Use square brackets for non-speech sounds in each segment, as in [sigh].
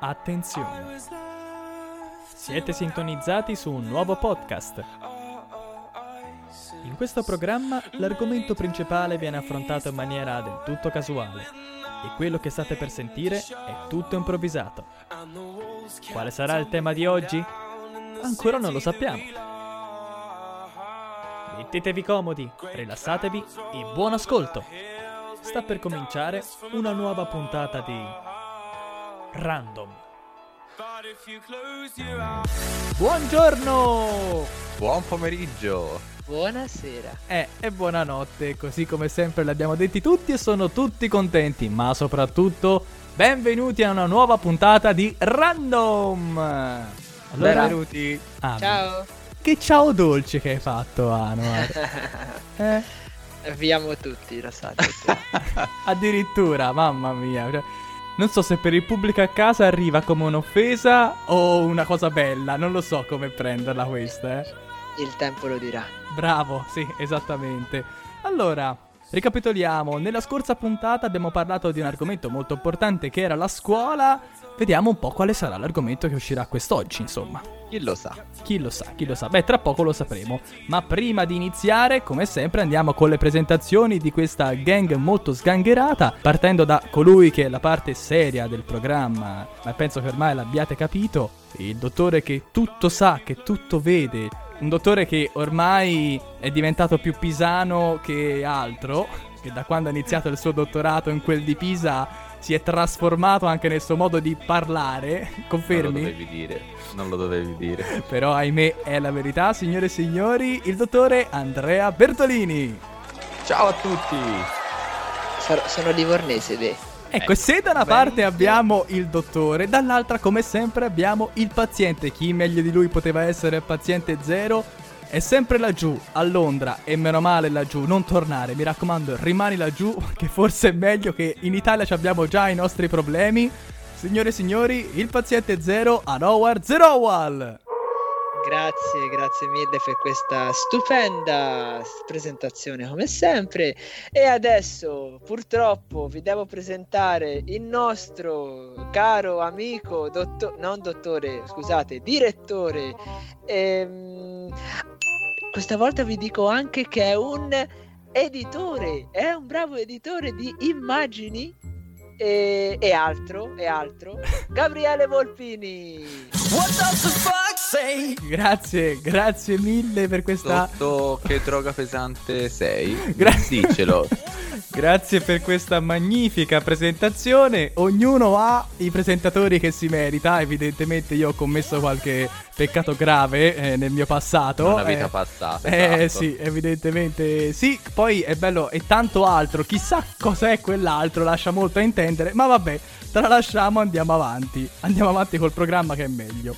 Attenzione! Siete sintonizzati su un nuovo podcast. In questo programma l'argomento principale viene affrontato in maniera del tutto casuale e quello che state per sentire è tutto improvvisato. Quale sarà il tema di oggi? Ancora non lo sappiamo. Mettetevi comodi, rilassatevi e buon ascolto! Sta per cominciare una nuova puntata di Random. Buongiorno! Buon pomeriggio! Buonasera. Eh, e buonanotte, così come sempre l'abbiamo detti tutti e sono tutti contenti, ma soprattutto benvenuti a una nuova puntata di Random! Allora, Benvenuti! Ah, Ciao. Che ciao dolce che hai fatto, Anwar. [laughs] eh, Avviamo tutti, lo sapete. [laughs] addirittura, mamma mia. Non so se per il pubblico a casa arriva come un'offesa o una cosa bella, non lo so come prenderla questa, eh. Il tempo lo dirà. Bravo, sì, esattamente. Allora, ricapitoliamo. Nella scorsa puntata abbiamo parlato di un argomento molto importante che era la scuola. Vediamo un po' quale sarà l'argomento che uscirà quest'oggi, insomma. Chi lo sa? Chi lo sa, chi lo sa. Beh, tra poco lo sapremo. Ma prima di iniziare, come sempre, andiamo con le presentazioni di questa gang molto sgangherata, partendo da colui che è la parte seria del programma, ma penso che ormai l'abbiate capito, il dottore che tutto sa, che tutto vede, un dottore che ormai è diventato più pisano che altro, che da quando ha iniziato il suo dottorato in quel di Pisa si è trasformato anche nel suo modo di parlare, Non lo confermi? dovevi dire. Non lo dovevi dire. Però ahimè è la verità, signore e signori, il dottore Andrea Bertolini. Ciao a tutti! Sarò- sono livornese, beh. Ecco, se da una parte abbiamo il dottore, dall'altra come sempre abbiamo il paziente. Chi meglio di lui poteva essere il paziente zero? È sempre laggiù, a Londra, e meno male laggiù, non tornare, mi raccomando, rimani laggiù, [laughs] che forse è meglio che in Italia ci abbiamo già i nostri problemi. Signore e signori, il paziente zero, Anowar Zerowal. Grazie, grazie mille per questa stupenda presentazione come sempre. E adesso purtroppo vi devo presentare il nostro caro amico, dotto- non dottore, scusate, direttore. Ehm, questa volta vi dico anche che è un editore, è un bravo editore di immagini e, e altro, e altro. [laughs] Gabriele Volpini. Grazie, grazie mille per questa... Sotto che droga pesante sei? Gra- Dicelo. [laughs] Grazie per questa magnifica presentazione. Ognuno ha i presentatori che si merita. Evidentemente io ho commesso qualche peccato grave eh, nel mio passato. Una vita eh, passata. Eh esatto. sì, evidentemente sì. Poi è bello e tanto altro. Chissà cos'è quell'altro, lascia molto a intendere. Ma vabbè, tralasciamo, andiamo avanti. Andiamo avanti col programma che è meglio.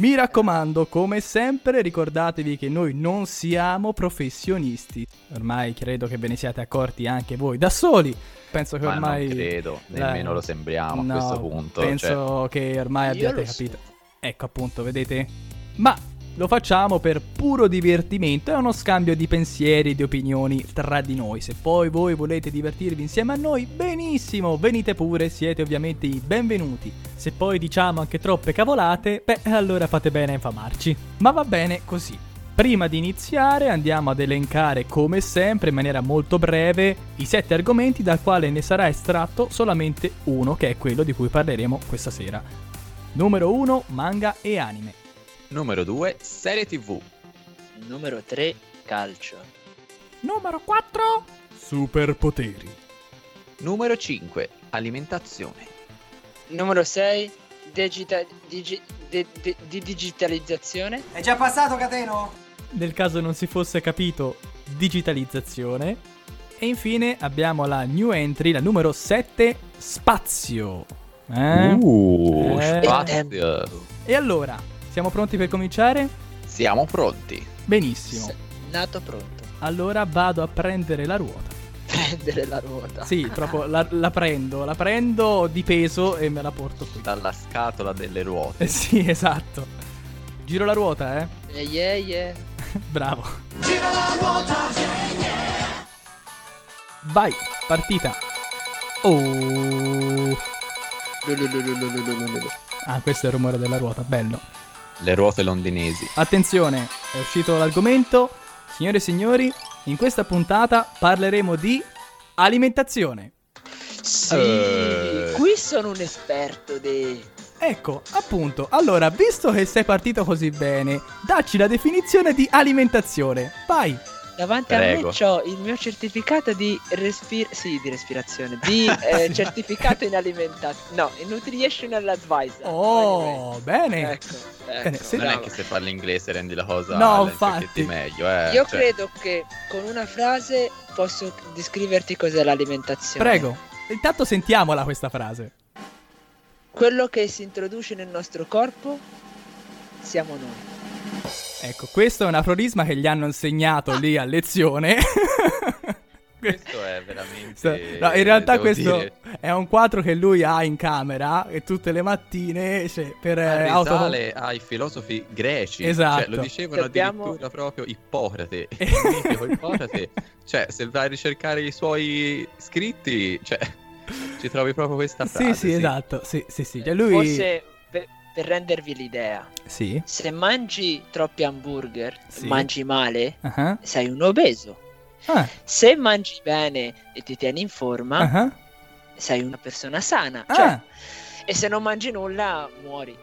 Mi raccomando, come sempre, ricordatevi che noi non siamo professionisti. Ormai credo che ve ne siate accorti anche voi da soli. Penso che Ma ormai. non credo, nemmeno Eh, lo sembriamo no, a questo punto. Penso cioè, che ormai abbiate capito. Ecco appunto, vedete? Ma lo facciamo per puro divertimento, è uno scambio di pensieri e di opinioni tra di noi. Se poi voi volete divertirvi insieme a noi, benissimo, venite pure, siete ovviamente i benvenuti. Se poi diciamo anche troppe cavolate, beh, allora fate bene a infamarci. Ma va bene così. Prima di iniziare andiamo ad elencare come sempre in maniera molto breve i sette argomenti dal quale ne sarà estratto solamente uno che è quello di cui parleremo questa sera. Numero 1 manga e anime. Numero 2, serie TV. Numero 3, calcio. Numero 4 superpoteri. Numero 5, alimentazione. Numero 6, digita- digi- de- de- di digitalizzazione. È già passato, Cateno? Nel caso non si fosse capito, digitalizzazione. E infine abbiamo la new entry, la numero 7, spazio. Eh? Uh, Eh. spazio. E allora, siamo pronti per cominciare? Siamo pronti. Benissimo. S- nato pronto. Allora vado a prendere la ruota. Prendere la ruota. Sì, proprio la, la prendo, la prendo di peso e me la porto qui. Dalla scatola delle ruote. Eh sì, [laughs] esatto. Giro la ruota, eh? Eh, yeah, yeah. [laughs] Bravo. Vai, partita. Oh. Ah, questo è il rumore della ruota, bello. Le ruote londinesi. Attenzione, è uscito l'argomento. Signore e signori, in questa puntata parleremo di alimentazione. Sì, Eh. qui sono un esperto di... Ecco, appunto, allora, visto che sei partito così bene, dacci la definizione di alimentazione. Vai. Davanti a Prego. me ho il mio certificato di respir... sì, di respirazione, di [laughs] eh, certificato in alimentazione, no, in nutritional advisor. Oh, bene. Ecco, ecco. Bene, se- non è bravo. che se parli inglese rendi la cosa No, infatti. meglio, eh. Io cioè, credo che con una frase posso descriverti cos'è l'alimentazione. Prego. Intanto sentiamola questa frase. Quello che si introduce nel nostro corpo siamo noi. Ecco, questo è un afrorisma che gli hanno insegnato lì a lezione. [laughs] Questo è veramente... No, in realtà questo dire, è un quadro che lui ha in camera e tutte le mattine cioè, per eh, auto... risale ai filosofi greci. Esatto. Cioè, lo dicevano Dobbiamo- addirittura proprio Ippocrate. [laughs] Ippocrate. cioè, se vai a ricercare i suoi scritti, cioè, ci trovi proprio questa frase. Sì, sì, esatto. Sì, sì, sì. Cioè, lui... Forse per, rendervi l'idea, Sì. se mangi troppi hamburger, Sì. mangi male, Ah, sei un obeso. ah, Se mangi bene e ti tieni in forma, ah, sei una persona sana. ah. Cioè, e se non mangi nulla, muori.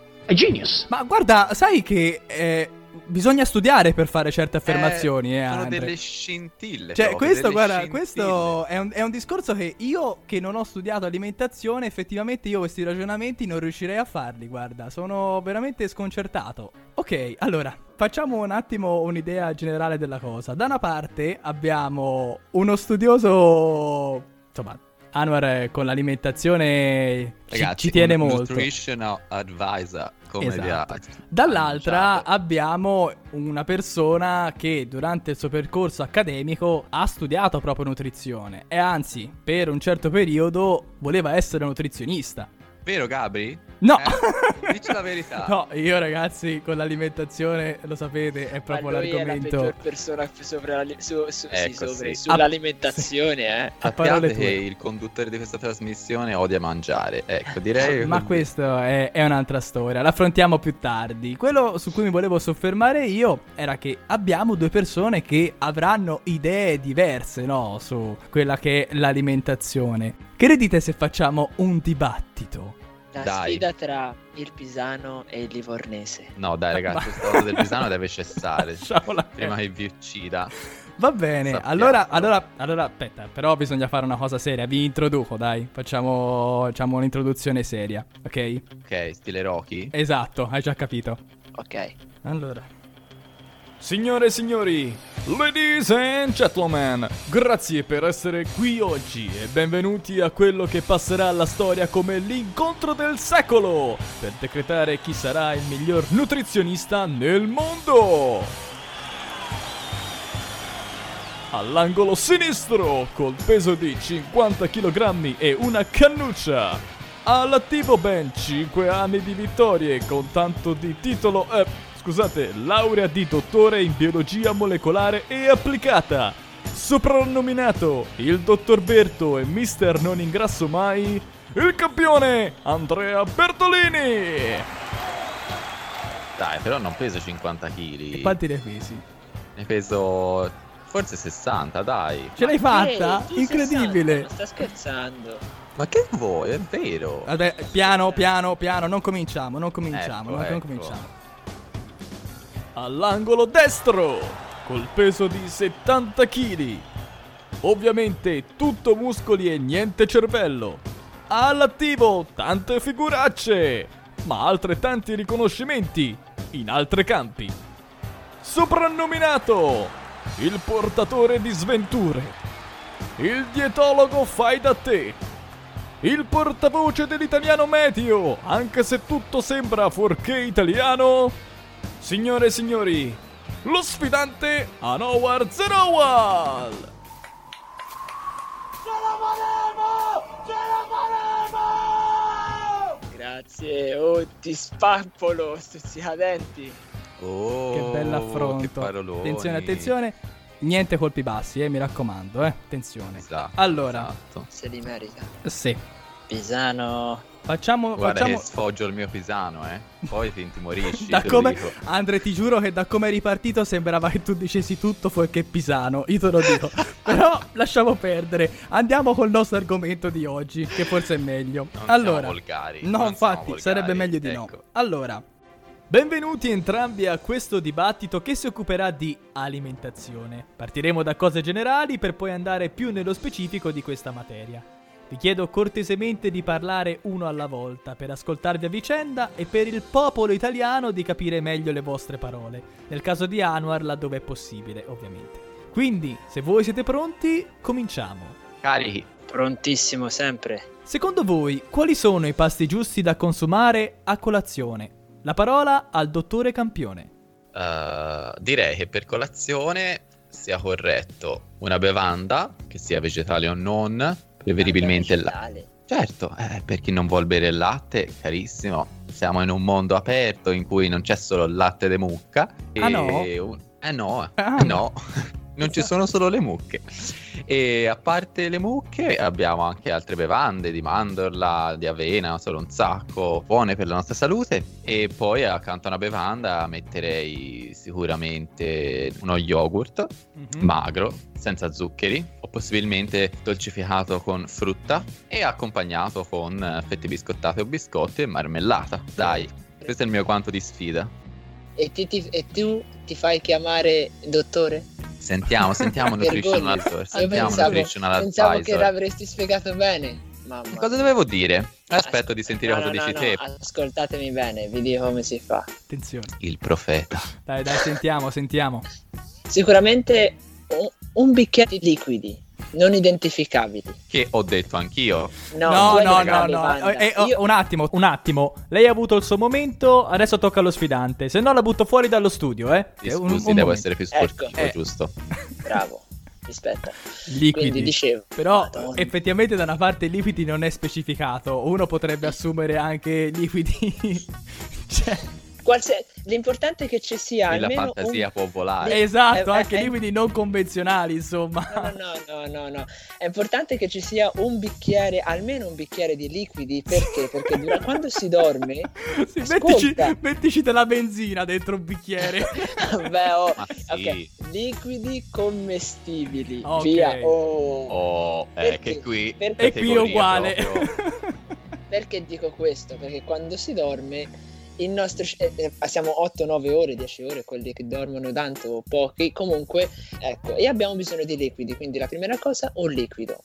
Ma guarda, sai che eh, bisogna studiare per fare certe affermazioni, eh, Sono Andre. delle scintille. Cioè, proprio, questo, guarda, scintille. questo è un, è un discorso che io, che non ho studiato alimentazione, effettivamente io questi ragionamenti non riuscirei a farli, guarda, sono veramente sconcertato. Ok, allora, facciamo un attimo un'idea generale della cosa. Da una parte abbiamo uno studioso, insomma, Anwar con l'alimentazione ci- Ragazzi, ci, tiene un molto. Nutritional advisor, come Esatto. Dall'altra annunciato. abbiamo una persona che durante il suo percorso accademico ha studiato proprio nutrizione e anzi per un certo periodo voleva essere nutrizionista. Vero, Gabri? No! Eh? [laughs] Dici la verità. No, io ragazzi con l'alimentazione, lo sapete, è proprio Ma lui è la l'argomento... peggior persona sopra la- su- su- sì, Ecco, sopra- sì. sull'alimentazione, [laughs] eh. A parole Sappiate che il conduttore di questa trasmissione odia mangiare. Ecco, direi. [laughs] Ma così. questo è, è un'altra storia, l'affrontiamo più tardi. Quello su cui mi volevo soffermare io era che abbiamo due persone che avranno idee diverse, no? Su quella che è l'alimentazione. Che ne dite se facciamo un dibattito? La Dai. sfida tra il pisano e il livornese. No, dai, ragazzi, questa cosa del pisano deve cessare. [laughs] Prima che vi uccida. Va bene, allora, allora, allora, aspetta, però bisogna fare una cosa seria. Vi introduco, dai. Facciamo, facciamo un'introduzione seria, ok? Ok, stile Rocky. Esatto, hai già capito. Ok. Allora. Signore e signori, ladies and gentlemen, grazie per essere qui oggi e benvenuti a quello che passerà alla storia come l'incontro del secolo per decretare chi sarà il miglior nutrizionista nel mondo. All'angolo sinistro, col peso di 50 kg e una cannuccia. All'attivo ben 5 anni di vittorie con tanto di titolo, eh, scusate, laurea di dottore in biologia molecolare e applicata. Soprannominato il dottor Berto e mister non ingrasso mai, il campione Andrea Bertolini. Dai, però non peso 50 kg. Quanti ne pesi? Ne peso forse 60, dai. Ce l'hai fatta? Ehi, Incredibile. 60, non sta scherzando. Ma che vuoi? È vero. Vabbè, piano, piano, piano, non cominciamo, non cominciamo, Ecco, non, non ecco. cominciamo. All'angolo destro, col peso di 70 kg. Ovviamente tutto muscoli e niente cervello. All'attivo tante figuracce, ma altrettanti riconoscimenti in altri campi. Soprannominato il portatore di sventure, il dietologo fai da te, il portavoce dell'italiano medio, anche se tutto sembra fuorché italiano. Signore e signori, lo sfidante Anowar Zeroual. Grazie. Oh, ti spappolo, stuzzicadenti. Oh, che bell'affronto. Attenzione, attenzione. Niente colpi bassi, eh, mi raccomando, eh. Attenzione. Esatto, Allora, esatto. Se li merita. sì. Pisano Facciamo, Guarda facciamo... che sfoggio il mio pisano, eh. Poi ti intimorisci. Da come... Andre, ti giuro che da come è ripartito sembrava che tu dicessi tutto fuorché Pisano. Io te lo dico. [laughs] Però lasciamo perdere. Andiamo col nostro argomento di oggi, che forse è meglio. Non allora, volgari. no, non infatti, volgari, sarebbe meglio di no. ecco. Allora, benvenuti entrambi a questo dibattito che si occuperà di alimentazione. Partiremo da cose generali per poi andare più nello specifico di questa materia. Vi chiedo cortesemente di parlare uno alla volta per ascoltarvi a vicenda e per il popolo italiano di capire meglio le vostre parole, nel caso di Anwar laddove è possibile, ovviamente. Quindi, se voi siete pronti, cominciamo. Carichi. Prontissimo sempre. Secondo voi, quali sono i pasti giusti da consumare a colazione? La parola al dottore Campione. Uh, direi che per colazione sia corretto una bevanda, che sia vegetale o non, preferibilmente il latte. Certo, eh, per chi non vuole bere il latte, carissimo, siamo in un mondo aperto in cui non c'è solo il latte de mucca. Ah, no? un- Eh no, Ah, eh no. [laughs] non ci sono solo le mucche. E a parte le mucche abbiamo anche altre bevande di mandorla, di avena, solo un sacco, buone per la nostra salute. E poi accanto a una bevanda metterei sicuramente uno yogurt Mhm. magro, senza zuccheri, o possibilmente dolcificato con frutta e accompagnato con fette biscottate o biscotti e marmellata. Dai, questo è il mio quanto di sfida. E, ti- ti- e tu ti fai chiamare dottore? Sentiamo, sentiamo [laughs] Nutritional. Advisor. Sentiamo pensavo, Nutritional pensavo che l'avresti spiegato bene. Mamma. Cosa dovevo dire? Aspetto di sentire No, cosa no, dici no, te. Ascoltatemi bene, vi dico come si fa. Attenzione. Il profeta. Dai, dai, sentiamo, sentiamo. Sicuramente un, un bicchiere di liquidi non identificabili. Che ho detto anch'io. No, No, no, no, no. Eh, eh, oh, Io- Un attimo, un attimo. Lei ha avuto il suo momento, adesso tocca allo sfidante. Se no la butto fuori dallo studio, eh. È un- scusi, un devo momento. essere più Ecco. sportivo, Eh. giusto? [laughs] Bravo, aspetta. Liquidi. Quindi dicevo. Però Madonna. effettivamente da una parte liquidi non è specificato. Uno potrebbe assumere anche liquidi. [laughs] cioè, Qualsia- L'importante è che ci sia E la almeno fantasia un... può volare. esatto, eh, anche eh. liquidi non convenzionali, insomma. No, no, no, no, no. È importante che ci sia un bicchiere, almeno un bicchiere di liquidi. Perché? Perché dura- quando si dorme, [laughs] Sì, mettici, mettici della benzina dentro un bicchiere. [laughs] beh, oh, sì. ok, liquidi commestibili. Ok. Via. Oh. Oh, eh, Perché? che qui... Perché- e qui è categoria uguale. proprio. [laughs] Perché dico questo? Perché quando si dorme, il nostro eh, eh, siamo 8-9 ore, 10 ore, quelli che dormono tanto o pochi, comunque, ecco, e abbiamo bisogno di liquidi, quindi la primera cosa, un liquido.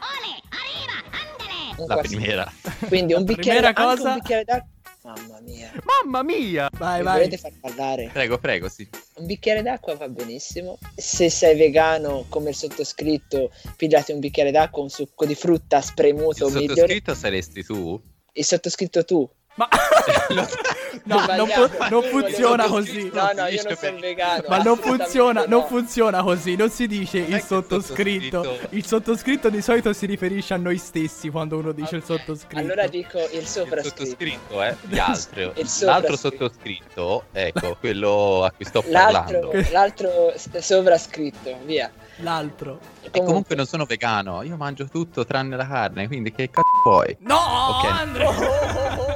Un La quasi- primera. Quindi un bicchiere, cosa- un bicchiere d'acqua. Mamma mia, Mamma mia! Vai, mi vai. volete far parlare? Prego, prego, sì. Un bicchiere d'acqua va benissimo. Se sei vegano, come il sottoscritto, pigliati un bicchiere d'acqua, un succo di frutta spremuto, Il migliore. sottoscritto saresti tu? Il sottoscritto tu. Ma... [laughs] no, non, fu- non funziona così. No, no, io non sono per- vegano. Ma non funziona, no. non funziona così, non si dice Non il il sottoscritto. sottoscritto- Il sottoscritto di solito si riferisce a noi stessi quando uno dice il Ok, sottoscritto. Allora dico il Il soprascritto. sottoscritto, eh? Gli [laughs] altri. Il L'altro sottoscritto, ecco, quello a cui sto L'altro, parlando. l'altro sovrascritto, via. L'altro. E comunque non sono vegano, io mangio tutto tranne la carne, quindi che cazzo vuoi? No, Ok. Andre! [laughs]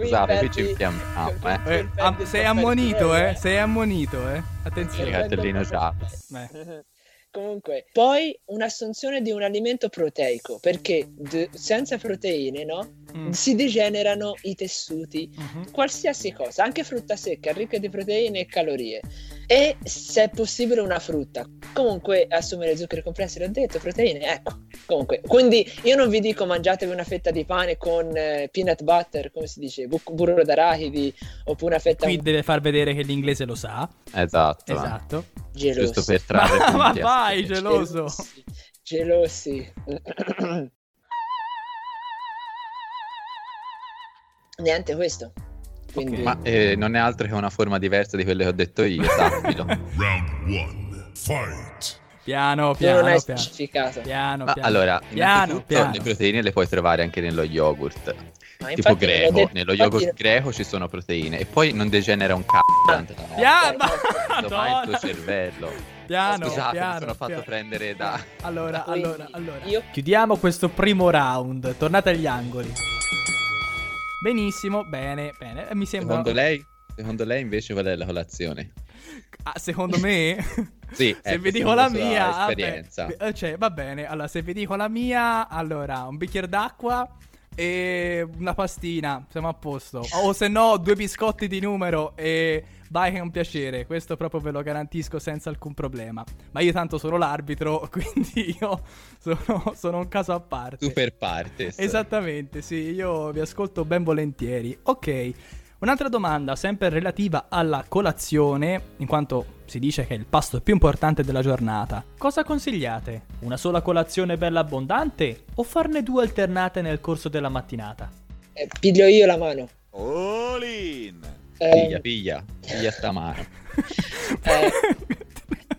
Scusate, qui ci infiammiamo, [laughs] eh. Eh, am- sei ammonito, pezzo, eh? Sei ammonito, eh? Attenzione. Cartellino giallo. Beh. Comunque, poi un'assunzione di un alimento proteico, perché d- senza proteine, no? Mm. Si degenerano i tessuti, Mhm. qualsiasi cosa, anche frutta secca, ricca di proteine e calorie. E se è possibile una frutta. Comunque, assumere zuccheri complessi, l'ho detto, proteine, ecco. Comunque, quindi io non vi dico mangiatevi una fetta di pane con eh, peanut butter, come si dice, bu- burro d'arachidi, oppure una fetta Qui deve far vedere che l'inglese lo sa. Esatto. Esatto. gelosa. Giusto per trarre Ma, ma vai, sfregio. geloso. Gelosi. [coughs] Niente questo. Quindi Ok. Ma eh, non è altro che una forma diversa di quelle che ho detto io, sappilo. [laughs] Round one, fight. Piano, piano, piano. Piano, Ma piano. allora, piano, piano. le proteine le puoi trovare anche nello yogurt. Ma tipo greco, detto- nello infatti- yogurt greco ci sono proteine e poi non degenera un cazzo. Piano, Lo fa il tuo [laughs] cervello. Piano, Scusate, piano, mi sono fatto piano. prendere da... Allora, allora, allora. io- Chiudiamo questo primo round. Tornate agli angoli. Benissimo, bene, bene. Mi sembra... Secondo lei, secondo lei invece qual è la colazione? Ah, secondo me... [laughs] Sì, se ecco, vi dico la mia... esperienza. eh, cioè, va bene. Allora, se vi dico la mia, allora, un bicchiere d'acqua e una pastina, siamo a posto. O se no, due biscotti di numero e vai che è un piacere. Questo proprio ve lo garantisco senza alcun problema. Ma io tanto sono l'arbitro, [laughs] quindi io sono, sono un caso a parte. Super partes. Esattamente, sì, io vi ascolto ben volentieri. Ok, un'altra domanda, sempre relativa alla colazione, in quanto si dice che è il pasto più importante della giornata. Cosa consigliate? Una sola colazione bella abbondante o farne due alternate nel corso della mattinata? Eh, piglio io la mano. All in. Eh, Piglia, piglia, piglia sta mano. [laughs] Eh,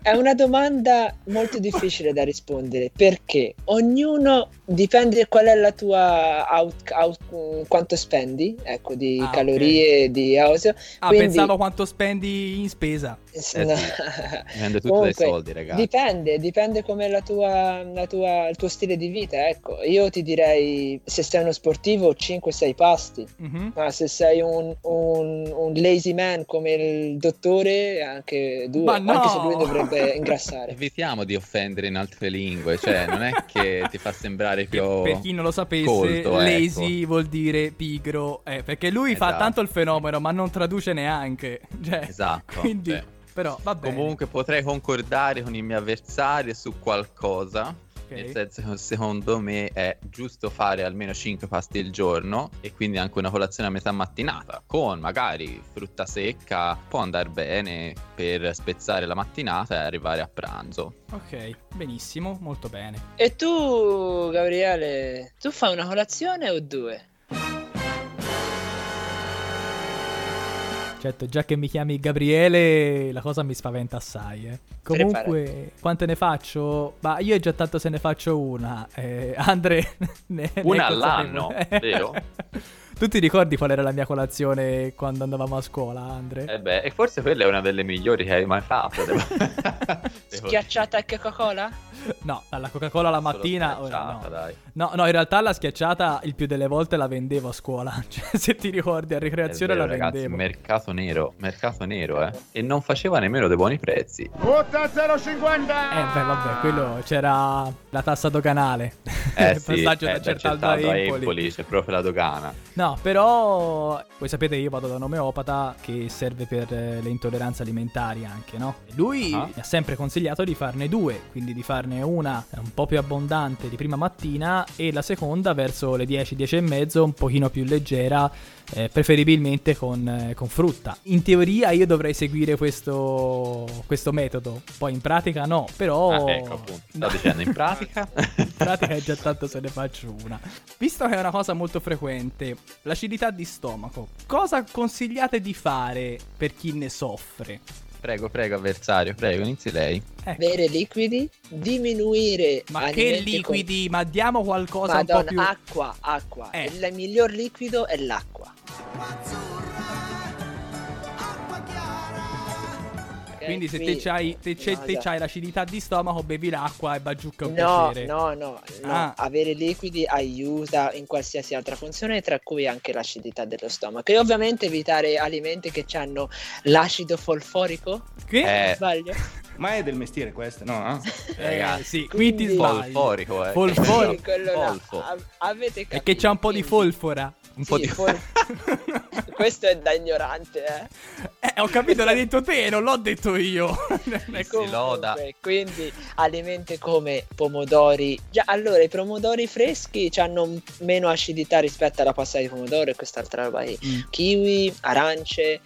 È una domanda molto difficile da rispondere perché ognuno dipende qual è la tua out, out- quanto spendi, ecco, di Ah, calorie, di audio. Ah, Quindi- pensavo quanto spendi in spesa. [laughs] Eh No. Dipende tutto Comunque, dai soldi, ragazzi. Dipende, dipende come la tua, la tua- il tuo stile di vita. Ecco, io ti direi se sei uno sportivo 5-6 pasti, Mhm. ma se sei un, un- un lazy man come il dottore, anche due, Ma no! anche se lui dovrebbe [laughs] ingrassare. Evitiamo di offendere in altre lingue, cioè non è che ti fa sembrare più... Per chi non lo sapesse, colto, lazy ecco. vuol dire pigro. Eh, perché lui fa Esatto. tanto il fenomeno, ma non traduce neanche. [laughs] Cioè, Esatto. Quindi, cioè, però, va bene. Comunque potrei concordare con i miei avversari su qualcosa. Nel senso che secondo me è giusto fare almeno 5 pasti al giorno e quindi anche una colazione a metà mattinata con magari frutta secca può andare bene per spezzare la mattinata e arrivare a pranzo. Ok, benissimo, molto bene. E tu, Gabriele, tu fai una colazione o due? Certo, già che mi chiami Gabriele, la cosa mi spaventa assai. eh. Comunque, quante ne faccio? Ma io già tanto se ne faccio una. Eh, Andre, [laughs] ne, Una all'anno, vero? [laughs] Tu ti ricordi qual era la mia colazione quando andavamo a scuola, Andre? Eh beh, e forse quella è una delle migliori che hai mai fatto. devo- [laughs] Schiacciata e Coca-Cola? No, la Coca-Cola la mattina. ora schiacciata, no. dai. No, no, in realtà la schiacciata il più delle volte la vendevo a scuola. [laughs] Cioè, se ti ricordi, a ricreazione vero, la ragazzi, vendevo. mercato nero, mercato nero, eh. E non faceva nemmeno dei buoni prezzi. Butta 050. Eh, beh, vabbè, quello c'era la tassa doganale. Eh [laughs] Il sì, passaggio eh, da a Certaldo a Empoli. Empoli c'è proprio la dogana. No, però voi sapete io vado da un omeopata che serve per eh, le intolleranze alimentari anche, no? Lui Ah. mi ha sempre consigliato di farne due, quindi di farne una un po' più abbondante di prima mattina e la seconda verso le 10, 10 e mezzo, un pochino più leggera, eh, preferibilmente con, eh, con frutta. In teoria io dovrei seguire questo, questo metodo, poi in pratica no, però... Ah, ecco appunto, sto [laughs] dicendo in pratica. In pratica è già tanto se ne faccio una. Visto che è una cosa molto frequente, l'acidità di stomaco, cosa consigliate di fare per chi ne soffre? prego, prego, avversario, prego, inizi lei. Ecco. Bere liquidi, diminuire Ma che liquidi? Ma diamo qualcosa con... un po' Madonna, più... acqua, acqua. Eh. Il miglior liquido è l'acqua. Quindi se qui- te c'hai, te c'è- no, te c'hai l'acidità di stomaco, bevi l'acqua e baggiucca un No, piacere. no, no, no. Ah. avere liquidi aiuta in qualsiasi altra funzione, tra cui anche l'acidità dello stomaco. E ovviamente evitare alimenti che hanno l'acido folforico. Che? Eh, Sbaglio? Ma è del mestiere questo, no? Eh, ragazzi, sì, qui ti quindi- sbagli. folforico, eh. Folforico. Folfo. Avete capito? E che c'è un po' di folfora. Un po' Sì, di fol- [laughs] Questo è da ignorante, eh. Eh, ho capito, l'hai detto te, non l'ho detto io. [laughs] si Comunque, loda. Quindi alimenti come pomodori. Già, allora i pomodori freschi hanno meno acidità rispetto alla pasta di pomodoro e quest'altra roba qui. Mm. Kiwi, arance.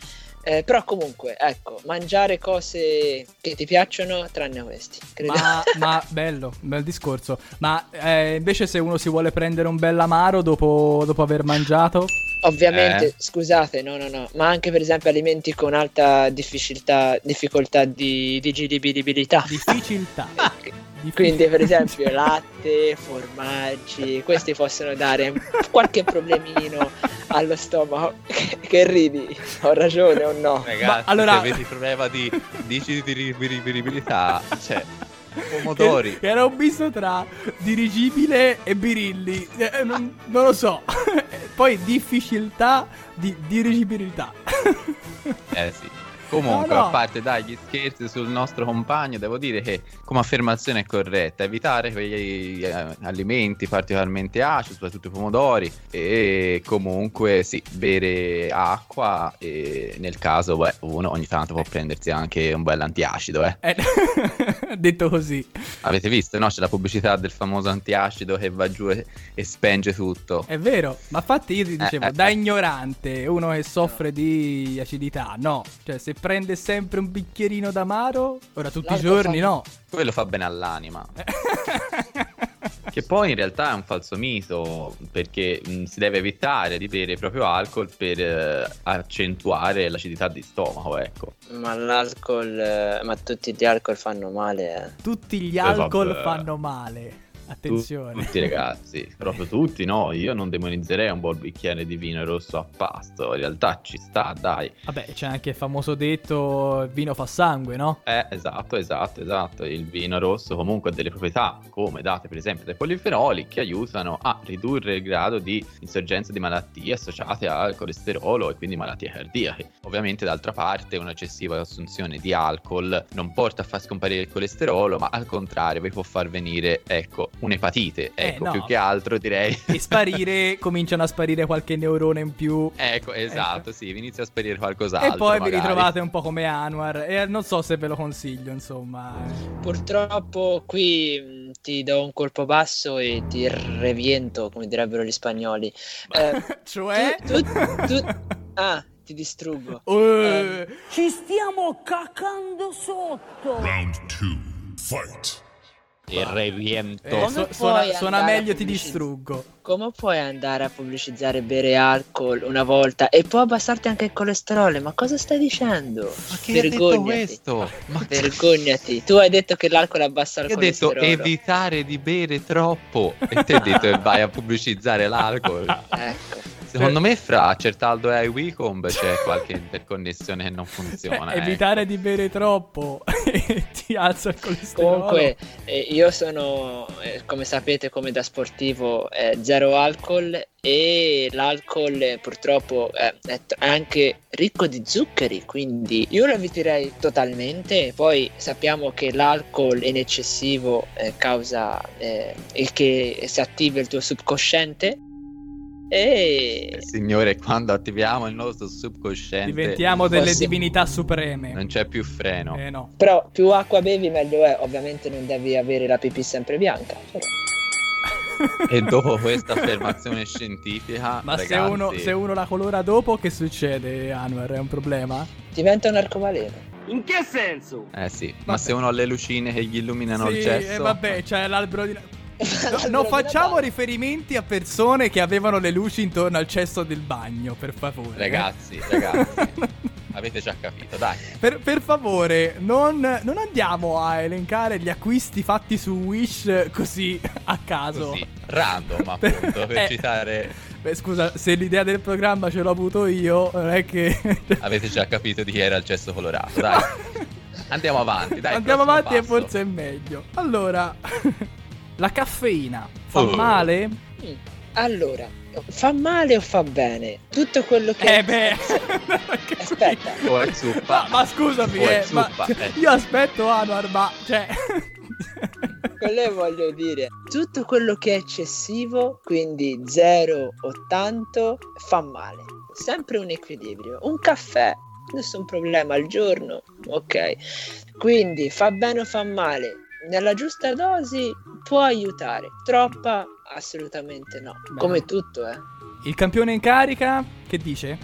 Eh, però comunque, ecco, mangiare cose che ti piacciono tranne questi. Credo. Ma, [laughs] ma bello, bel discorso. Ma eh, invece se uno si vuole prendere un bel amaro dopo, dopo aver mangiato? Ovviamente, Eh? scusate, no, no, no, ma anche per esempio alimenti con alta difficoltà, difficoltà di digeribilità. Difficoltà. [laughs] [laughs] Quindi, per esempio, [laughs] latte, formaggi, questi possono dare qualche problemino allo stomaco. [laughs] Che, ridi? Ho ragione o no? Ragazzi, Ma allora- se avete problema di digeribilità, cioè, pomodori. Era un misto tra dirigibile e birilli. Eh, non, non lo so. [laughs] poi difficoltà di dirigibilità. Eh sì. Comunque, No, no. a parte dai gli scherzi sul nostro compagno, devo dire che come affermazione è corretta, evitare quegli eh, alimenti particolarmente acidi, soprattutto i pomodori, e comunque sì, bere acqua e nel caso beh, uno ogni tanto può prendersi anche un bel antiacido, eh. Eh, [laughs] detto così. Avete visto, no? C'è la pubblicità del famoso antiacido che va giù e, e spenge tutto. È vero, ma infatti io ti dicevo, eh, da eh. ignorante, uno che soffre di acidità, no. Cioè, se prende sempre un bicchierino d'amaro, ora tutti i L'altro giorni, fa- no. Quello fa bene all'anima. [laughs] Che poi in realtà è un falso mito, perché mh, si deve evitare di bere proprio alcol per eh, accentuare l'acidità di stomaco, ecco. Ma l'alcol, eh, ma tutti gli alcol fanno male. eh. Tutti gli Eh, alcol fanno male. [laughs] Attenzione. Tutti ragazzi, proprio tutti, no? Io non demonizzerei un buon bicchiere di vino rosso a pasto, in realtà ci sta, dai. Vabbè, c'è anche il famoso detto il vino fa sangue, no? Eh, esatto, esatto, esatto. Il vino rosso comunque ha delle proprietà, come date per esempio dai polifenoli, che aiutano a ridurre il grado di insorgenza di malattie associate al colesterolo e quindi malattie cardiache. Ovviamente, d'altra parte, un'eccessiva assunzione di alcol non porta a far scomparire il colesterolo, ma al contrario vi può far venire, ecco, un'epatite. Eh, Ecco, no. più che altro direi. E sparire, [laughs] cominciano a sparire qualche neurone in più. Ecco, esatto, sì, vi inizia a sparire qualcos'altro. E poi vi magari. ritrovate un po' come Anwar. E non so se ve lo consiglio, insomma. Purtroppo qui mh, ti do un colpo basso e ti reviento, come direbbero gli spagnoli. Eh, [laughs] cioè. tu- tu- tu- ah, ti distruggo. [laughs] Eh, Ci stiamo cacando sotto. Round two, fight. Il reviento. eh, Come su- puoi suona, andare suona a meglio, ti pubblicizzare? distruggo. Come puoi andare a pubblicizzare bere alcol una volta e poi abbassarti anche il colesterolo? Ma cosa stai dicendo? Ma detto Vergognati. questo? Ma Vergognati. Tu hai detto che l'alcol abbassa il Io ho detto colesterolo. evitare di bere troppo e te hai detto che [laughs] vai a pubblicizzare l'alcol. Ecco. Secondo me fra Certaldo e iWecomb c'è qualche interconnessione che non funziona. [laughs] Cioè, ecco. evitare di bere troppo [laughs] e ti alza il colesterolo. Comunque, eh, io sono, eh, come sapete, come da sportivo, eh, zero alcol e l'alcol eh, purtroppo eh, è t- è anche ricco di zuccheri, quindi io lo eviterei totalmente. Poi sappiamo che l'alcol in eccessivo eh, causa eh, il che si attiva il tuo subconsciente e Eh, Signore, quando attiviamo il nostro subconsciente Diventiamo delle Forse- divinità supreme. non c'è più freno. Eh no. però più acqua bevi meglio è. Ovviamente non devi avere la pipì sempre bianca. però. [laughs] E dopo questa affermazione scientifica, Ma se, ragazzi, uno, se uno la colora dopo, che succede, Anwar? È un problema? Diventa un arcobaleno. In che senso? Eh sì, ma Vabbè. se uno ha le lucine che gli illuminano il sì, cesso e vabbè, c'è l'albero di... No, non facciamo riferimenti a persone che avevano le luci intorno al cesso del bagno, per favore. Ragazzi, [laughs] ragazzi, avete già capito, dai. Per, per favore, non, non andiamo a elencare gli acquisti fatti su Wish così a caso. Così, random appunto, per [laughs] Eh. citare... Beh, scusa, se l'idea del programma ce l'ho avuto io, non è che. [laughs] Avete già capito di chi era il cesso colorato, dai. Andiamo avanti, dai. Andiamo avanti e passo. forse è meglio. Allora, la caffeina fa Oh. male? Mm. Allora, fa male o fa bene? Tutto quello che... Eh beh. [laughs] Aspetta. [laughs] Oh, è zuppa. Ma, ma scusami, Oh, è eh, ma, zuppa, [laughs] eh. io aspetto Anwar, ma cioè. Quello che voglio dire. Tutto quello che è eccessivo, quindi 0 o tanto, fa male. Sempre un equilibrio. Un caffè, nessun problema al giorno, ok. Quindi fa bene o fa male. Nella giusta dosi può aiutare. Troppa, assolutamente no. Bene. Come tutto, eh. Il campione in carica, che dice?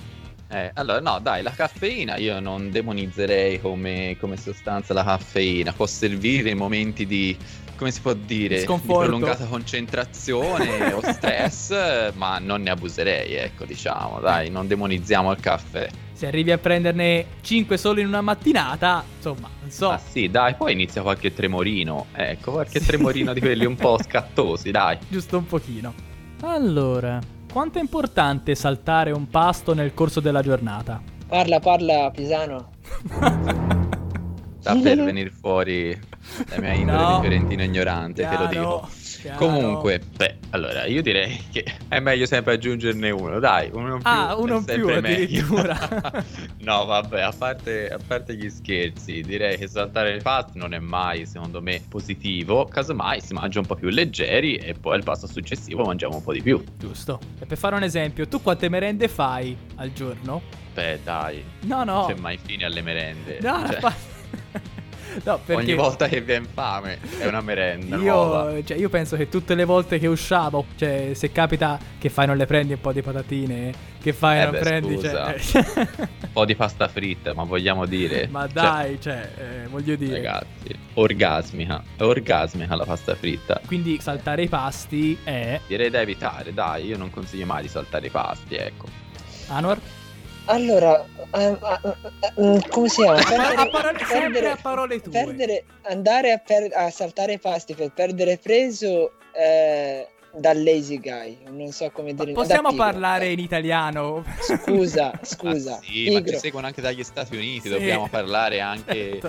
Eh, allora, no, dai, la caffeina io non demonizzerei come, come sostanza la caffeina. Può servire in momenti di, come si può dire, di prolungata concentrazione o stress, ma non ne abuserei, ecco, diciamo, dai, non demonizziamo il caffè. Se arrivi a prenderne 5 solo in una mattinata, insomma, non so. Ah sì, dai, poi inizia qualche tremorino, ecco, qualche tremorino di quelli un po' [laughs] scattosi, dai. Giusto un pochino. Allora, quanto è importante saltare un pasto nel corso della giornata? Parla, parla, Pisano. [laughs] sta per venire fuori la mia [laughs] indole No. di fiorentino ignorante, te lo Chiaro, dico. chiaro. Comunque, beh, allora io direi che è meglio sempre aggiungerne uno, dai, uno in più. Ah, uno è in più sempre meglio. addirittura. [laughs] no, vabbè, a parte, a parte gli scherzi, direi che saltare le pasti non è mai, secondo me, positivo. Casomai si mangia un po' più leggeri e poi al pasto successivo mangiamo un po' di più. Giusto. E per fare un esempio, tu quante merende fai al giorno? Beh, dai, No, no. non c'è mai fine alle merende. No, Cioè, [laughs] fa- [laughs] no, perché Ogni volta che viene fame è una merenda io, cioè, io penso che tutte le volte che usciamo, cioè, se capita che fai non le prendi un po' di patatine, che fai Eh non beh, prendi, cioè, Un po' di pasta fritta, ma vogliamo dire... [laughs] ma cioè, dai, cioè, eh, voglio dire. Ragazzi, orgasmica. È orgasmica la pasta fritta. Quindi saltare i pasti è Direi da evitare, dai, io non consiglio mai di saltare i pasti, ecco. Anwar? Allora, ehm, mm, come si chiama? A par- a parole- sempre a parole tue. perdere- andare a, per- a saltare i pasti per perdere preso eh, da lazy guy, non so come dire. da Possiamo parlare in italiano? Scusa, [laughs] scusa. Ah, sì, ma ci seguono anche dagli Stati Uniti, Sì. dobbiamo parlare anche...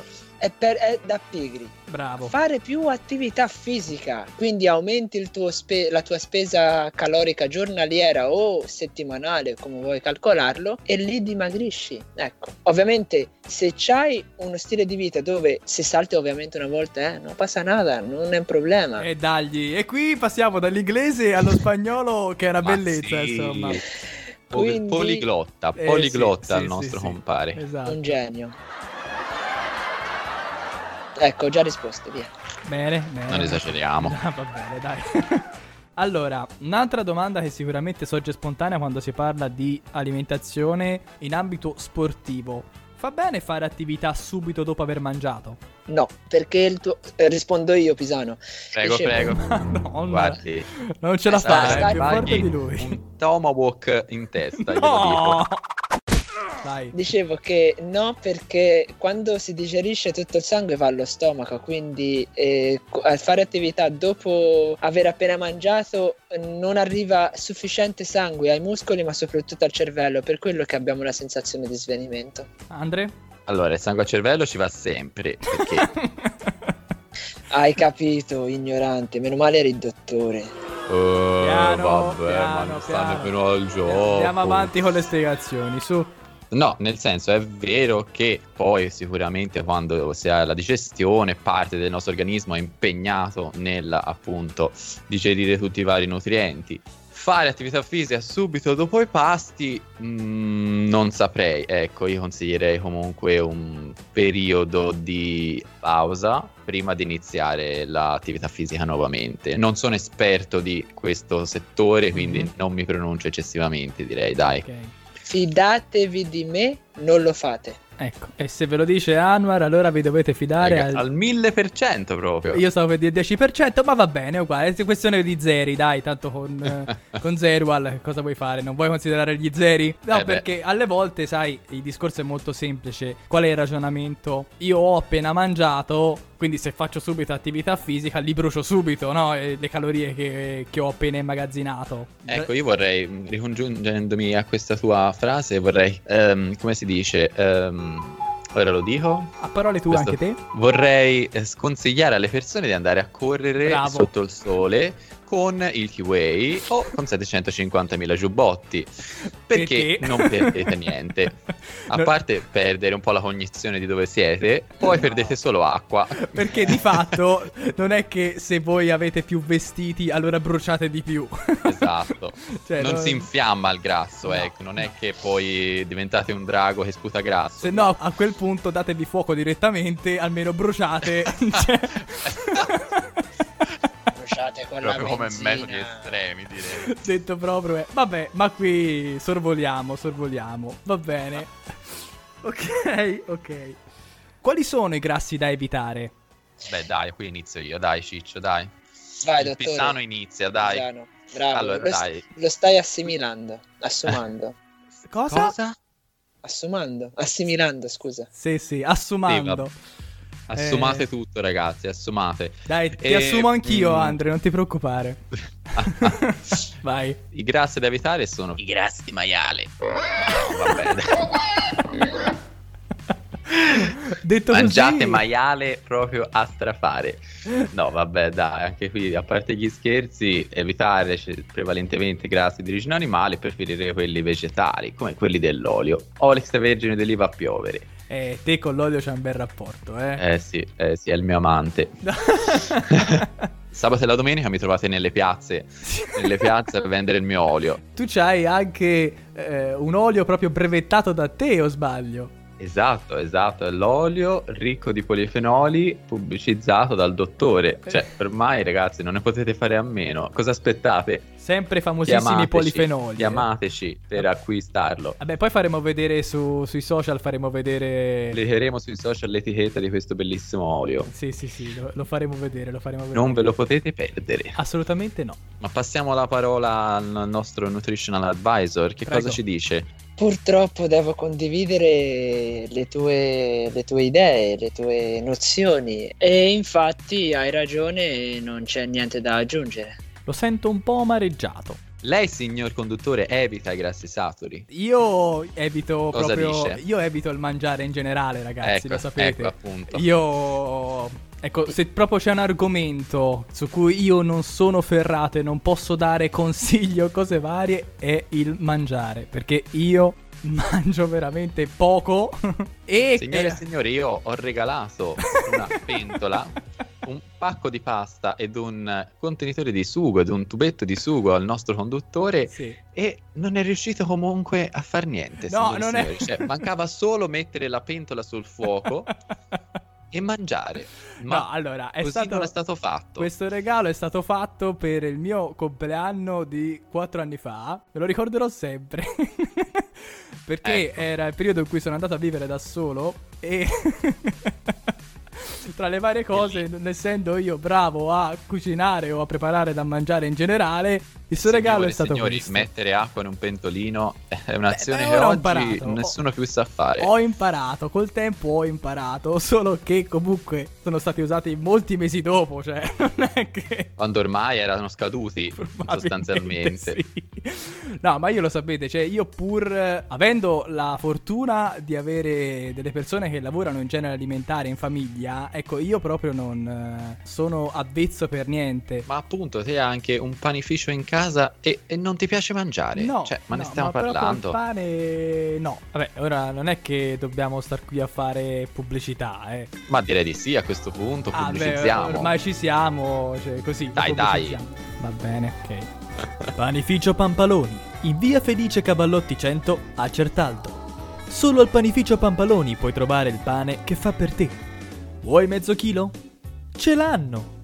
È, per- è da pigri. Bravo. Fare più attività fisica, quindi aumenti il tuo spe- la tua spesa calorica giornaliera o settimanale, come vuoi calcolarlo, e lì dimagrisci. Ecco, ovviamente se c'hai uno stile di vita dove se salti ovviamente una volta, eh, non passa nada, non è un problema. E dagli. E qui passiamo dall'inglese allo spagnolo, che è una Ma bellezza, sì. insomma. Quindi- Poliglotta, Eh, poliglotta sì, il sì, nostro sì, sì. compare. Esatto. Un genio. Ecco, ho già risposto, via. Bene, bene. Non esageriamo. [laughs] Ah, va bene, dai. [laughs] allora, un'altra domanda che sicuramente sorge spontanea quando si parla di alimentazione in ambito sportivo. Fa bene fare attività subito dopo aver mangiato? No, perché il tuo... eh, rispondo io, Pisano. Prego, Dicevo- prego. [laughs] Madonna. Guardi, Non ce la Stai- fa, è più forte di lui. un tomahawk in testa, glielo No! Dai. Dicevo che no, perché quando si digerisce tutto il sangue va allo stomaco, quindi eh, fare attività dopo aver appena mangiato non arriva sufficiente sangue ai muscoli, ma soprattutto al cervello, per quello che abbiamo la sensazione di svenimento. Andre? Allora, il sangue al cervello ci va sempre, perché... [laughs] Hai capito, ignorante, meno male eri il dottore. Oh, Piano, vabbè, ma piano, non sta piano. nemmeno al gioco. Andiamo avanti con le spiegazioni, su. No, nel senso è vero che poi sicuramente quando si ha la digestione parte del nostro organismo è impegnato nel appunto digerire tutti i vari nutrienti. Fare attività fisica subito dopo i pasti mm, non saprei, ecco io consiglierei comunque un periodo di pausa prima di iniziare l'attività fisica nuovamente. Non sono esperto di questo settore quindi Mhm. non mi pronuncio eccessivamente direi dai. Ok. Fidatevi di me, non lo fate. Ecco, e se ve lo dice Anwar, allora vi dovete fidare Raga, al... al 1000% proprio. Io stavo per dire 10%, ma va bene, è uguale. È questione di zeri, dai. Tanto con, eh, [laughs] con Zerual cosa vuoi fare? Non vuoi considerare gli zeri? No, Eh beh. perché alle volte, sai, il discorso è molto semplice. Qual è il ragionamento? Io ho appena mangiato, quindi se faccio subito attività fisica, li brucio subito, no? Le calorie che, che ho appena immagazzinato. Ecco, io vorrei, mh, ricongiungendomi a questa tua frase, vorrei, ehm, come si dice, ehm, ora lo dico, A parole tue questo- anche te? vorrei eh, sconsigliare alle persone di andare a correre Bravo. sotto il sole con il Kiway o con 750.000 giubbotti, perché, Perché? non perdete niente. [laughs] A No. parte perdere un po' la cognizione di dove siete, poi No. perdete solo acqua. Perché di fatto non è che se voi avete più vestiti allora bruciate di più. Esatto. [laughs] Cioè, non no- si infiamma il grasso, No. ecco, non è che poi diventate un drago che sputa grasso. Se no, a quel punto datevi fuoco direttamente, almeno bruciate. [laughs] Cioè- Bruciate con la Proprio come benzina. metodi estremi, direi. [laughs] Detto proprio è. Vabbè, ma qui sorvoliamo, sorvoliamo. Va bene. [laughs] Ok, ok. Quali sono i grassi da evitare? Beh, dai, qui inizio io, dai, Ciccio, dai. Vai, Il dottore. Pisano inizia, dai. Pisano. Bravo, Allora, lo, dai. lo stai assimilando, assumando, [laughs] Cosa? assumando, assimilando, scusa. Sì, sì, assumando. Assumate Eh. tutto, ragazzi, assumate. Dai, ti E- assumo anch'io, mm. Andre, non ti preoccupare. [laughs] Vai. I grassi da evitare sono i grassi di maiale. Va bene. [laughs] Detto Mangiate così, maiale proprio a strafare. No, vabbè, dai, anche qui, a parte gli scherzi, evitare prevalentemente grassi di origine animale, preferirei quelli vegetali, come quelli dell'olio. Olio extravergine d'oliva a piovere. Eh, te con l'olio c'è un bel rapporto, eh. Eh sì, eh sì, è il mio amante. [laughs] Sabato e la domenica mi trovate nelle piazze, nelle piazze a vendere il mio olio. tu c'hai anche eh, un olio proprio brevettato da te, o sbaglio? Esatto, esatto, è l'olio ricco di polifenoli pubblicizzato dal dottore. Cioè, ormai ragazzi, non ne potete fare a meno. Cosa aspettate? Sempre famosissimi Chiamateci, polifenoli. eh. Chiamateci per acquistarlo. Vabbè, poi faremo vedere su- sui social, faremo vedere... Legheremo sui social l'etichetta di questo bellissimo olio. Sì, sì, sì, lo, lo faremo vedere, lo faremo vedere. Non ve lo potete perdere. Assolutamente no. Ma passiamo la parola al nostro nutritional advisor. Che Prego. cosa ci dice? Purtroppo devo condividere le tue, le tue idee, le tue nozioni e infatti hai ragione, non c'è niente da aggiungere. Lo sento un po' amareggiato. Lei, signor conduttore, evita i grassi saturi. Io evito Cosa proprio... dice? Io evito il mangiare in generale, ragazzi, ecco, lo sapete. ecco appunto. Io... Ecco, se proprio c'è un argomento su cui io non sono ferrato e non posso dare consigli o cose varie, è il mangiare. Perché io [laughs] mangio veramente poco. [laughs] e Signore e eh, signori, io ho regalato una [laughs] pentola, un pacco di pasta ed un contenitore di sugo ed un tubetto di sugo al nostro conduttore sì. e non è riuscito comunque a far niente. No, non è- signori. Cioè, mancava solo mettere la pentola sul fuoco e mangiare. Ma no, allora, è stato... è stato fatto. Questo regalo è stato fatto per il mio compleanno di 4 anni fa. Me lo ricorderò sempre. [laughs] Perché Ecco. era il periodo in cui sono andato a vivere da solo e [laughs] tra le varie cose, non essendo io bravo a cucinare o a preparare da mangiare in generale, il suo regalo è Signore e stato signori, questo. mettere acqua in un pentolino è un'azione beh, che oggi imparato. nessuno più sa fare. Ho imparato, col tempo ho imparato, solo che comunque sono stati usati molti mesi dopo, cioè [laughs] non è che... Quando ormai erano scaduti, sostanzialmente. sì. No, ma io lo sapete, cioè io pur avendo la fortuna di avere delle persone che lavorano in genere alimentare in famiglia, ecco, io proprio non eh, sono avvezzo per niente. Ma appunto, te hai anche un panificio in casa e, e non ti piace mangiare. No, cioè, ma ne no, stiamo però col parlando. pane no. Vabbè, ora non è che dobbiamo star qui a fare pubblicità, eh. Ma direi di sì a questo punto. Ah, beh, Pubblicizziamo. ormai ci siamo, cioè così. Dai, dai. Va bene, ok. Panificio Pampaloni, in via Felice Cavallotti 100 a Certaldo. Solo al panificio Pampaloni puoi trovare il pane che fa per te. Vuoi mezzo chilo? Ce l'hanno.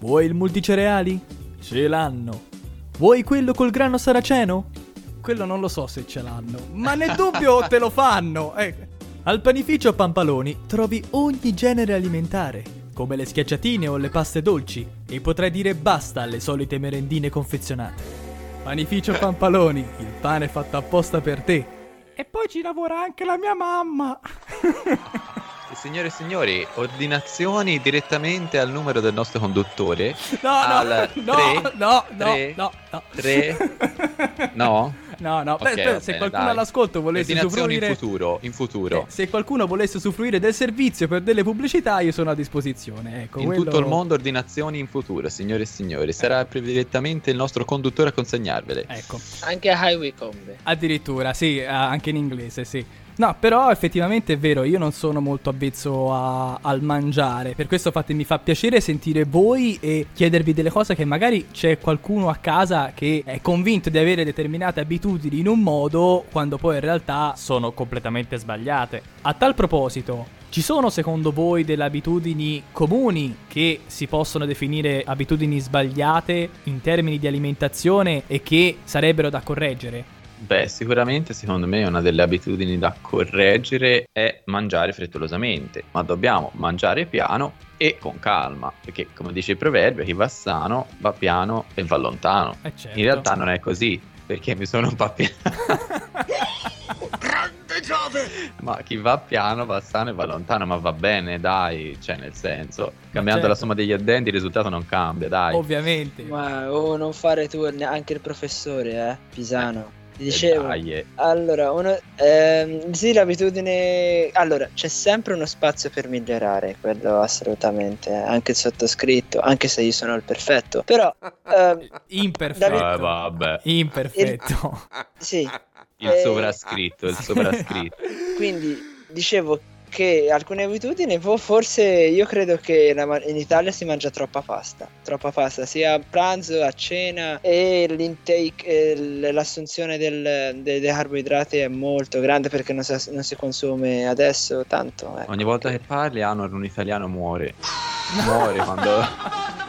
Vuoi il multicereali? Ce l'hanno. Vuoi quello col grano saraceno? Quello non lo so se ce l'hanno, ma nel dubbio te lo fanno. eh. Al panificio Pampaloni trovi ogni genere alimentare, come le schiacciatine o le paste dolci, e potrai dire basta alle solite merendine confezionate. Panificio Pampaloni, il pane fatto apposta per te. E poi ci lavora anche la mia mamma. [laughs] Signore e signori, ordinazioni direttamente al numero del nostro conduttore. No, no, Al no, tre, no, no, tre, no, no. tre. No? [laughs] No, no, Ok, beh, beh, va se bene, qualcuno dai. all'ascolto volesse usufruire in futuro, in futuro. Eh, se qualcuno volesse usufruire del servizio per delle pubblicità, io sono a disposizione. Ecco, in quello- tutto il mondo ordinazioni in futuro, signore e signori. Sarà pre- direttamente il nostro conduttore a consegnarvele. Ecco, Anche a Highway Combe. addirittura, sì, eh, anche in inglese, sì. No, però effettivamente è vero, io non sono molto avvezzo a- al mangiare. Per questo fate, mi fa piacere sentire voi e chiedervi delle cose che magari c'è qualcuno a casa che è convinto di avere determinate abitudini in un modo, quando poi in realtà sono completamente sbagliate. A tal proposito, ci sono secondo voi delle abitudini comuni che si possono definire abitudini sbagliate in termini di alimentazione e che sarebbero da correggere? Beh, sicuramente secondo me una delle abitudini da correggere è mangiare frettolosamente, ma dobbiamo mangiare piano e con calma, perché come dice il proverbio, chi va sano va piano e va lontano. Eh certo. In realtà non è così, perché mi sono un po' piano. Ma chi va piano va sano e va lontano, ma va bene, dai, cioè nel senso, cambiando certo. la somma degli addendi il risultato non cambia, dai. Ovviamente. Ma oh, non fare tu neanche il professore, eh, Pisano. Dicevo, Dai, eh. allora, uno, ehm, sì, l'abitudine... Allora, c'è sempre uno spazio per migliorare, quello assolutamente, anche il sottoscritto, anche se io sono il perfetto. Però, [laughs] ehm, Imperfetto. David- Eh, vabbè. Imperfetto. [laughs] sì, Il Eh, sovrascritto, il [laughs] sovrascritto. quindi dicevo che alcune abitudini, po- forse io credo che in Italia si mangia troppa pasta, troppa pasta, sia a pranzo, a cena e l'intake, eh, l'assunzione del- de- dei carboidrati è molto grande perché non si, non si consume adesso tanto. ecco. Ogni volta che parli, Anor, un italiano muore. Muore quando... [laughs]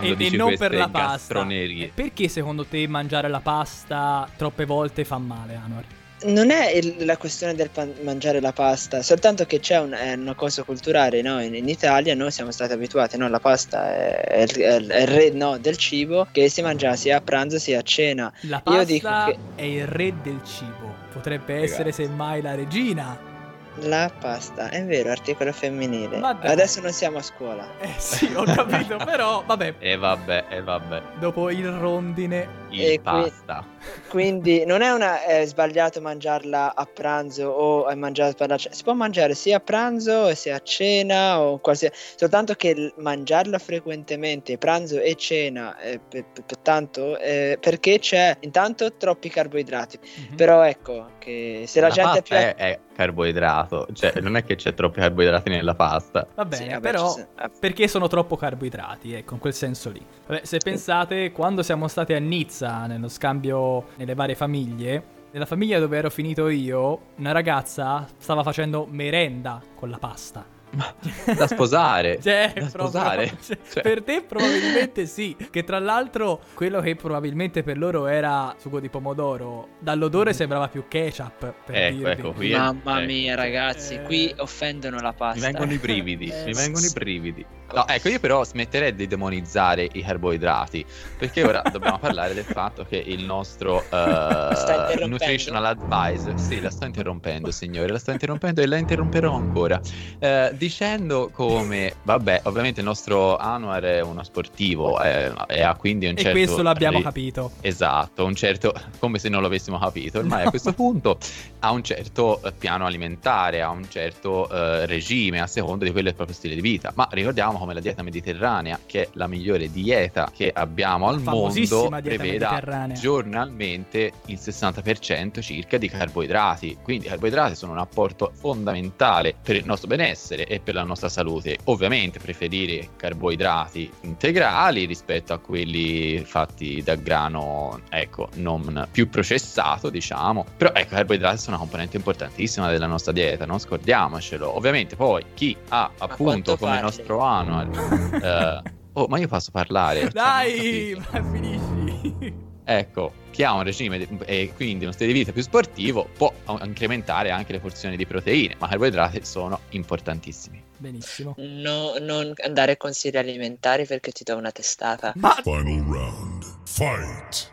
E, e non per la pasta. Perché secondo te mangiare la pasta troppe volte fa male, Anwar? Non è il- la questione del pan- mangiare la pasta, soltanto che c'è un- è una cosa culturale, no? in, in Italia noi siamo stati abituati, no? la pasta è, è il, è il- è il re no, del cibo che si mangia sia a pranzo sia a cena. La Io pasta dico che- è il re del cibo. Potrebbe essere semmai la regina. La pasta, è vero, articolo femminile. Ma dai. Adesso non siamo a scuola. Eh sì, ho capito, [laughs] però vabbè. E vabbè, e vabbè. Dopo il rondine. Il E qui- pasta. Quindi non è, una, è sbagliato mangiarla a pranzo o è mangiato per la cena. Si può mangiare sia a pranzo sia a cena o qualsiasi. Soltanto che mangiarla frequentemente, pranzo e cena, eh, per, per- tanto, eh, perché c'è intanto troppi carboidrati. Mhm. Però ecco che se la, gente è più... pasta è, è carboidrato, cioè non è che c'è troppi carboidrati nella pasta. Va Sì, bene, vabbè, però sono- eh, perché sono troppo carboidrati, ecco, in quel senso lì. Vabbè, se pensate, quando siamo stati a Nizza, nello scambio nelle varie famiglie, nella famiglia dove ero finito io, una ragazza stava facendo merenda con la pasta. Da sposare. [laughs] Cioè, da proprio- sposare. [laughs] cioè, Cioè, Per te probabilmente sì. Che tra l'altro quello che probabilmente per loro era sugo di pomodoro, dall'odore sembrava più ketchup. Per Ecco, dirvi. ecco, qui Mamma ecco. mia, ragazzi, Eh. qui offendono la Mi pasta. vengono i [laughs] brividi, Eh, mi vengono i brividi. No, ecco, io però smetterei di demonizzare i carboidrati, perché ora dobbiamo parlare del fatto che il nostro interrompendo? nutritional advisor, sì, la sto interrompendo, signore, la sto interrompendo e la interromperò ancora, eh, dicendo come, vabbè, ovviamente il nostro Anwar è uno sportivo eh, e ha quindi un E certo... questo l'abbiamo ri- capito. Esatto, un certo, come se non lo avessimo capito, ormai a questo [laughs] punto ha un certo eh, piano alimentare, ha un certo eh, regime a seconda di quello il proprio stile di vita. Ma ricordiamo come la dieta mediterranea, che è la migliore dieta che abbiamo al mondo, preveda giornalmente il 60% circa di carboidrati. Quindi i carboidrati sono un apporto fondamentale per il nostro benessere e per la nostra salute. Ovviamente preferire carboidrati integrali rispetto a quelli fatti da grano, ecco, non più processato, diciamo. Però ecco, i carboidrati sono una componente importantissima della nostra dieta, non scordiamocelo. Ovviamente poi chi ha appunto come parli? nostro annual eh, Oh, ma io posso parlare? [laughs] Cioè, Dai, ma finisci. Ecco, chi ha un regime di- e quindi uno stile di vita più sportivo può incrementare anche le porzioni di proteine, ma i carboidrati sono importantissimi. Benissimo. No, non andare a consigli alimentari perché ti do una testata. Ma Final round. Fight.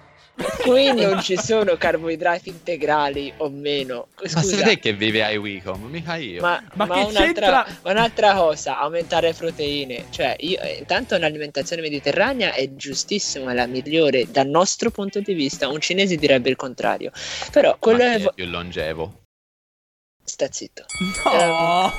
Qui non ci sono carboidrati integrali o meno. Ma Scusa, sei te che vive ai Wicom, mica io. ma, Ma ma che un'altra, c'entra? un'altra cosa, aumentare proteine. Cioè, io, eh, intanto un'alimentazione mediterranea è giustissima, è la migliore dal nostro punto di vista. Un cinese direbbe il contrario. Però quello Ma è... è più longevo. Sta zitto. no.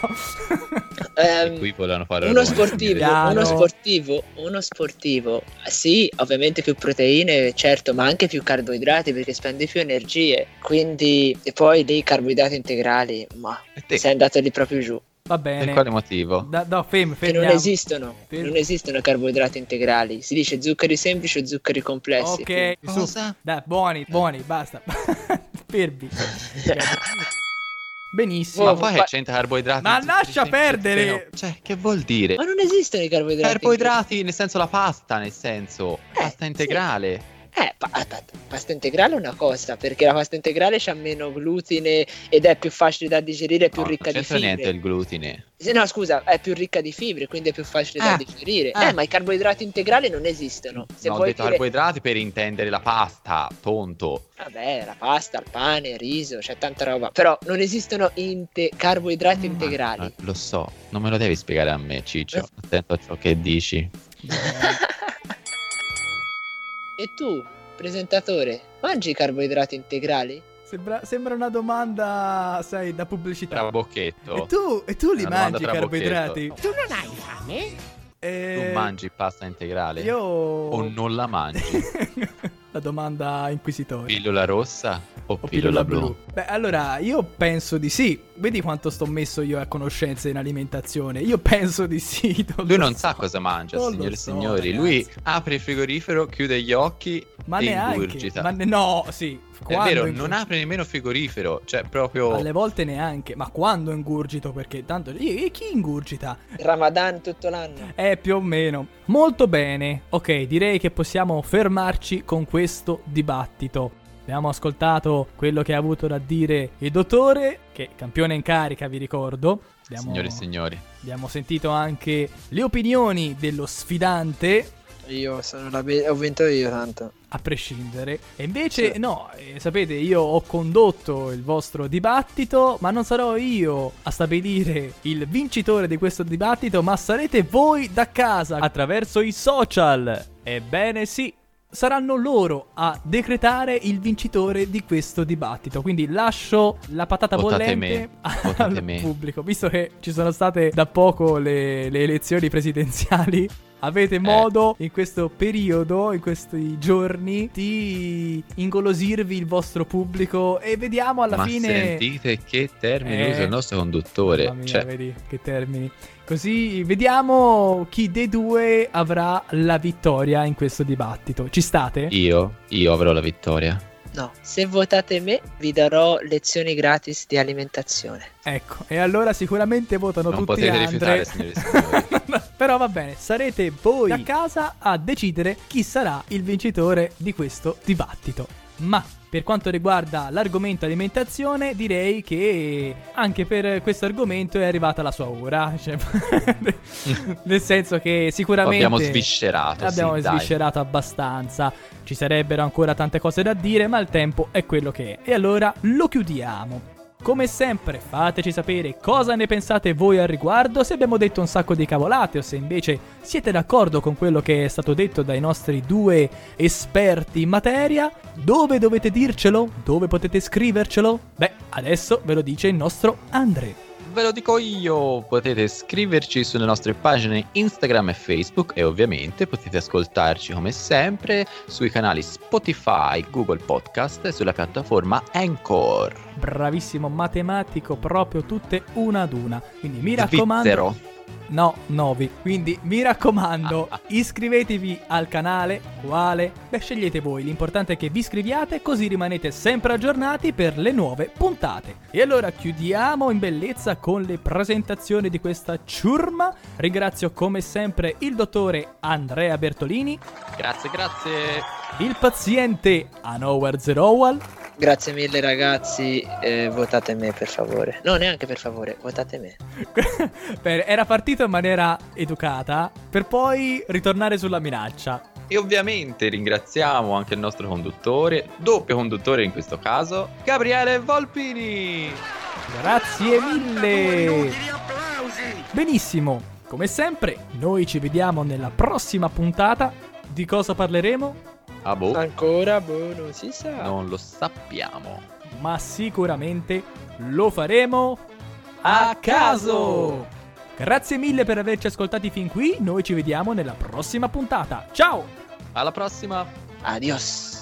E qui volevano fare uno sportivo, uno sportivo, uno sportivo, sì, ovviamente più proteine, certo, ma anche più carboidrati perché spendi più energie. Quindi, e poi lì carboidrati integrali, ma sei andato lì proprio giù. Va per bene. quale motivo? Da, no, fermi, Che non esistono, Fermi. non esistono carboidrati integrali. Si dice zuccheri semplici o zuccheri complessi. Ok, su. Cosa? Dai, buoni, buoni, basta. [laughs] Fermi. [laughs] Benissimo. Ma poi che c'entra carboidrati? Ma lascia perdere! no? Cioè, che vuol dire? Ma non esistono i carboidrati. Carboidrati nel senso la pasta, nel senso Eh, pasta integrale. Eh, pasta integrale è una cosa, perché la pasta integrale ha meno glutine ed è più facile da digerire, è più No, ricca non di c'entra fibre. niente il glutine. No, scusa, è più ricca di fibre, quindi è più facile da Ah, digerire. ah. Eh, ma i carboidrati integrali non esistono. Se no, ho vuoi detto dire, carboidrati per intendere la pasta, tonto. vabbè, la pasta, il pane, il riso, c'è tanta roba. Però non esistono inte- carboidrati integrali. Eh, lo so, non me lo devi spiegare a me, Ciccio. Attento a ciò che dici. [laughs] [laughs] e tu, presentatore, mangi carboidrati integrali? Sembra, sembra una domanda, sai, da pubblicità. Trabocchetto. E tu, e tu li Una mangi i tra carboidrati? Tu non hai fame? Eh, Tu mangi pasta integrale? Io... O non la mangi? [laughs] la domanda inquisitoria. Pillola rossa o, O pillola, blu? Beh, allora, io penso di sì. Vedi quanto sto messo io a conoscenza in alimentazione? Io penso di sì. [laughs] non Lui non so. sa cosa mangia, Non signore e so, signori. ragazzi. Lui apre il frigorifero, chiude gli occhi Ma e neanche. ingurgita. Ma ne- no, sì. È Quando vero, ingurgito? non apre nemmeno il frigorifero. Cioè, proprio... Alle volte neanche. Ma quando ingurgito? Perché tanto... E e chi ingurgita? Ramadan tutto l'anno. Eh, più o meno. Molto bene. Ok, direi che possiamo fermarci con questo dibattito. Abbiamo ascoltato quello che ha avuto da dire il dottore, che è campione in carica, vi ricordo. Abbiamo, Signore e signori. abbiamo sentito anche le opinioni dello sfidante, Io sono la be- ho vinto io tanto. a prescindere. E invece, Sì. no, eh, sapete, io ho condotto il vostro dibattito, ma non sarò io a stabilire il vincitore di questo dibattito, ma sarete voi da casa attraverso i social. Ebbene sì. Saranno loro a decretare il vincitore di questo dibattito. Quindi lascio la patata Votate bollente me, al me. pubblico. Visto che ci sono state da poco le, le elezioni presidenziali, avete modo in questo periodo, in questi giorni, di ingolosirvi il vostro pubblico e vediamo alla Ma fine. sentite che termine Eh. usa il nostro conduttore. Mamma mia, cioè, vedi che termini. Così vediamo chi dei due avrà la vittoria in questo dibattito. Ci state? io, io avrò la vittoria. No, se votate me vi darò lezioni gratis di alimentazione. Ecco, e allora sicuramente votano Non tutti potete Andre. rifiutare, signore e signori. [laughs] [laughs] Però va bene, sarete voi a casa a decidere chi sarà il vincitore di questo dibattito. Ma per quanto riguarda l'argomento alimentazione, direi che anche per questo argomento è arrivata la sua ora. [laughs] Cioè, [laughs] nel senso che sicuramente Abbiamo sviscerato. abbiamo sì, dai. sviscerato abbastanza. Ci sarebbero ancora tante cose da dire, ma il tempo è quello che è. E allora lo chiudiamo. Come sempre, fateci sapere cosa ne pensate voi al riguardo, se abbiamo detto un sacco di cavolate o se invece siete d'accordo con quello che è stato detto dai nostri due esperti in materia. Dove dovete dircelo? Dove potete scrivercelo? Beh, adesso ve lo dice il nostro Andre. Ve lo dico io, potete scriverci sulle nostre pagine Instagram e Facebook e ovviamente potete ascoltarci come sempre sui canali Spotify, Google Podcast e sulla piattaforma Anchor. Bravissimo matematico, proprio tutte una ad una. Quindi mi raccomando. Svizzero. No, novi. Quindi mi raccomando, [laughs] iscrivetevi al canale. Quale? Beh, scegliete voi. L'importante è che vi iscriviate così rimanete sempre aggiornati per le nuove puntate. E allora chiudiamo in bellezza con le presentazioni di questa ciurma. Ringrazio come sempre il dottore Andrea Bertolini, Grazie, grazie. il paziente a Nowhere Zero Wall, Grazie mille ragazzi, eh, votate me per favore. No, neanche per favore, votate me. [laughs] Era partito in maniera educata per poi ritornare sulla minaccia. E ovviamente ringraziamo anche il nostro conduttore, doppio conduttore in questo caso, Gabriele Volpini. Grazie mille! Benissimo, come sempre, noi ci vediamo nella prossima puntata. Di cosa parleremo? Ah boh, Ancora, boh, non si sa. non lo sappiamo. Ma sicuramente lo faremo a caso! Grazie mille per averci ascoltati fin qui, noi ci vediamo nella prossima puntata. Ciao! Alla prossima! Adios.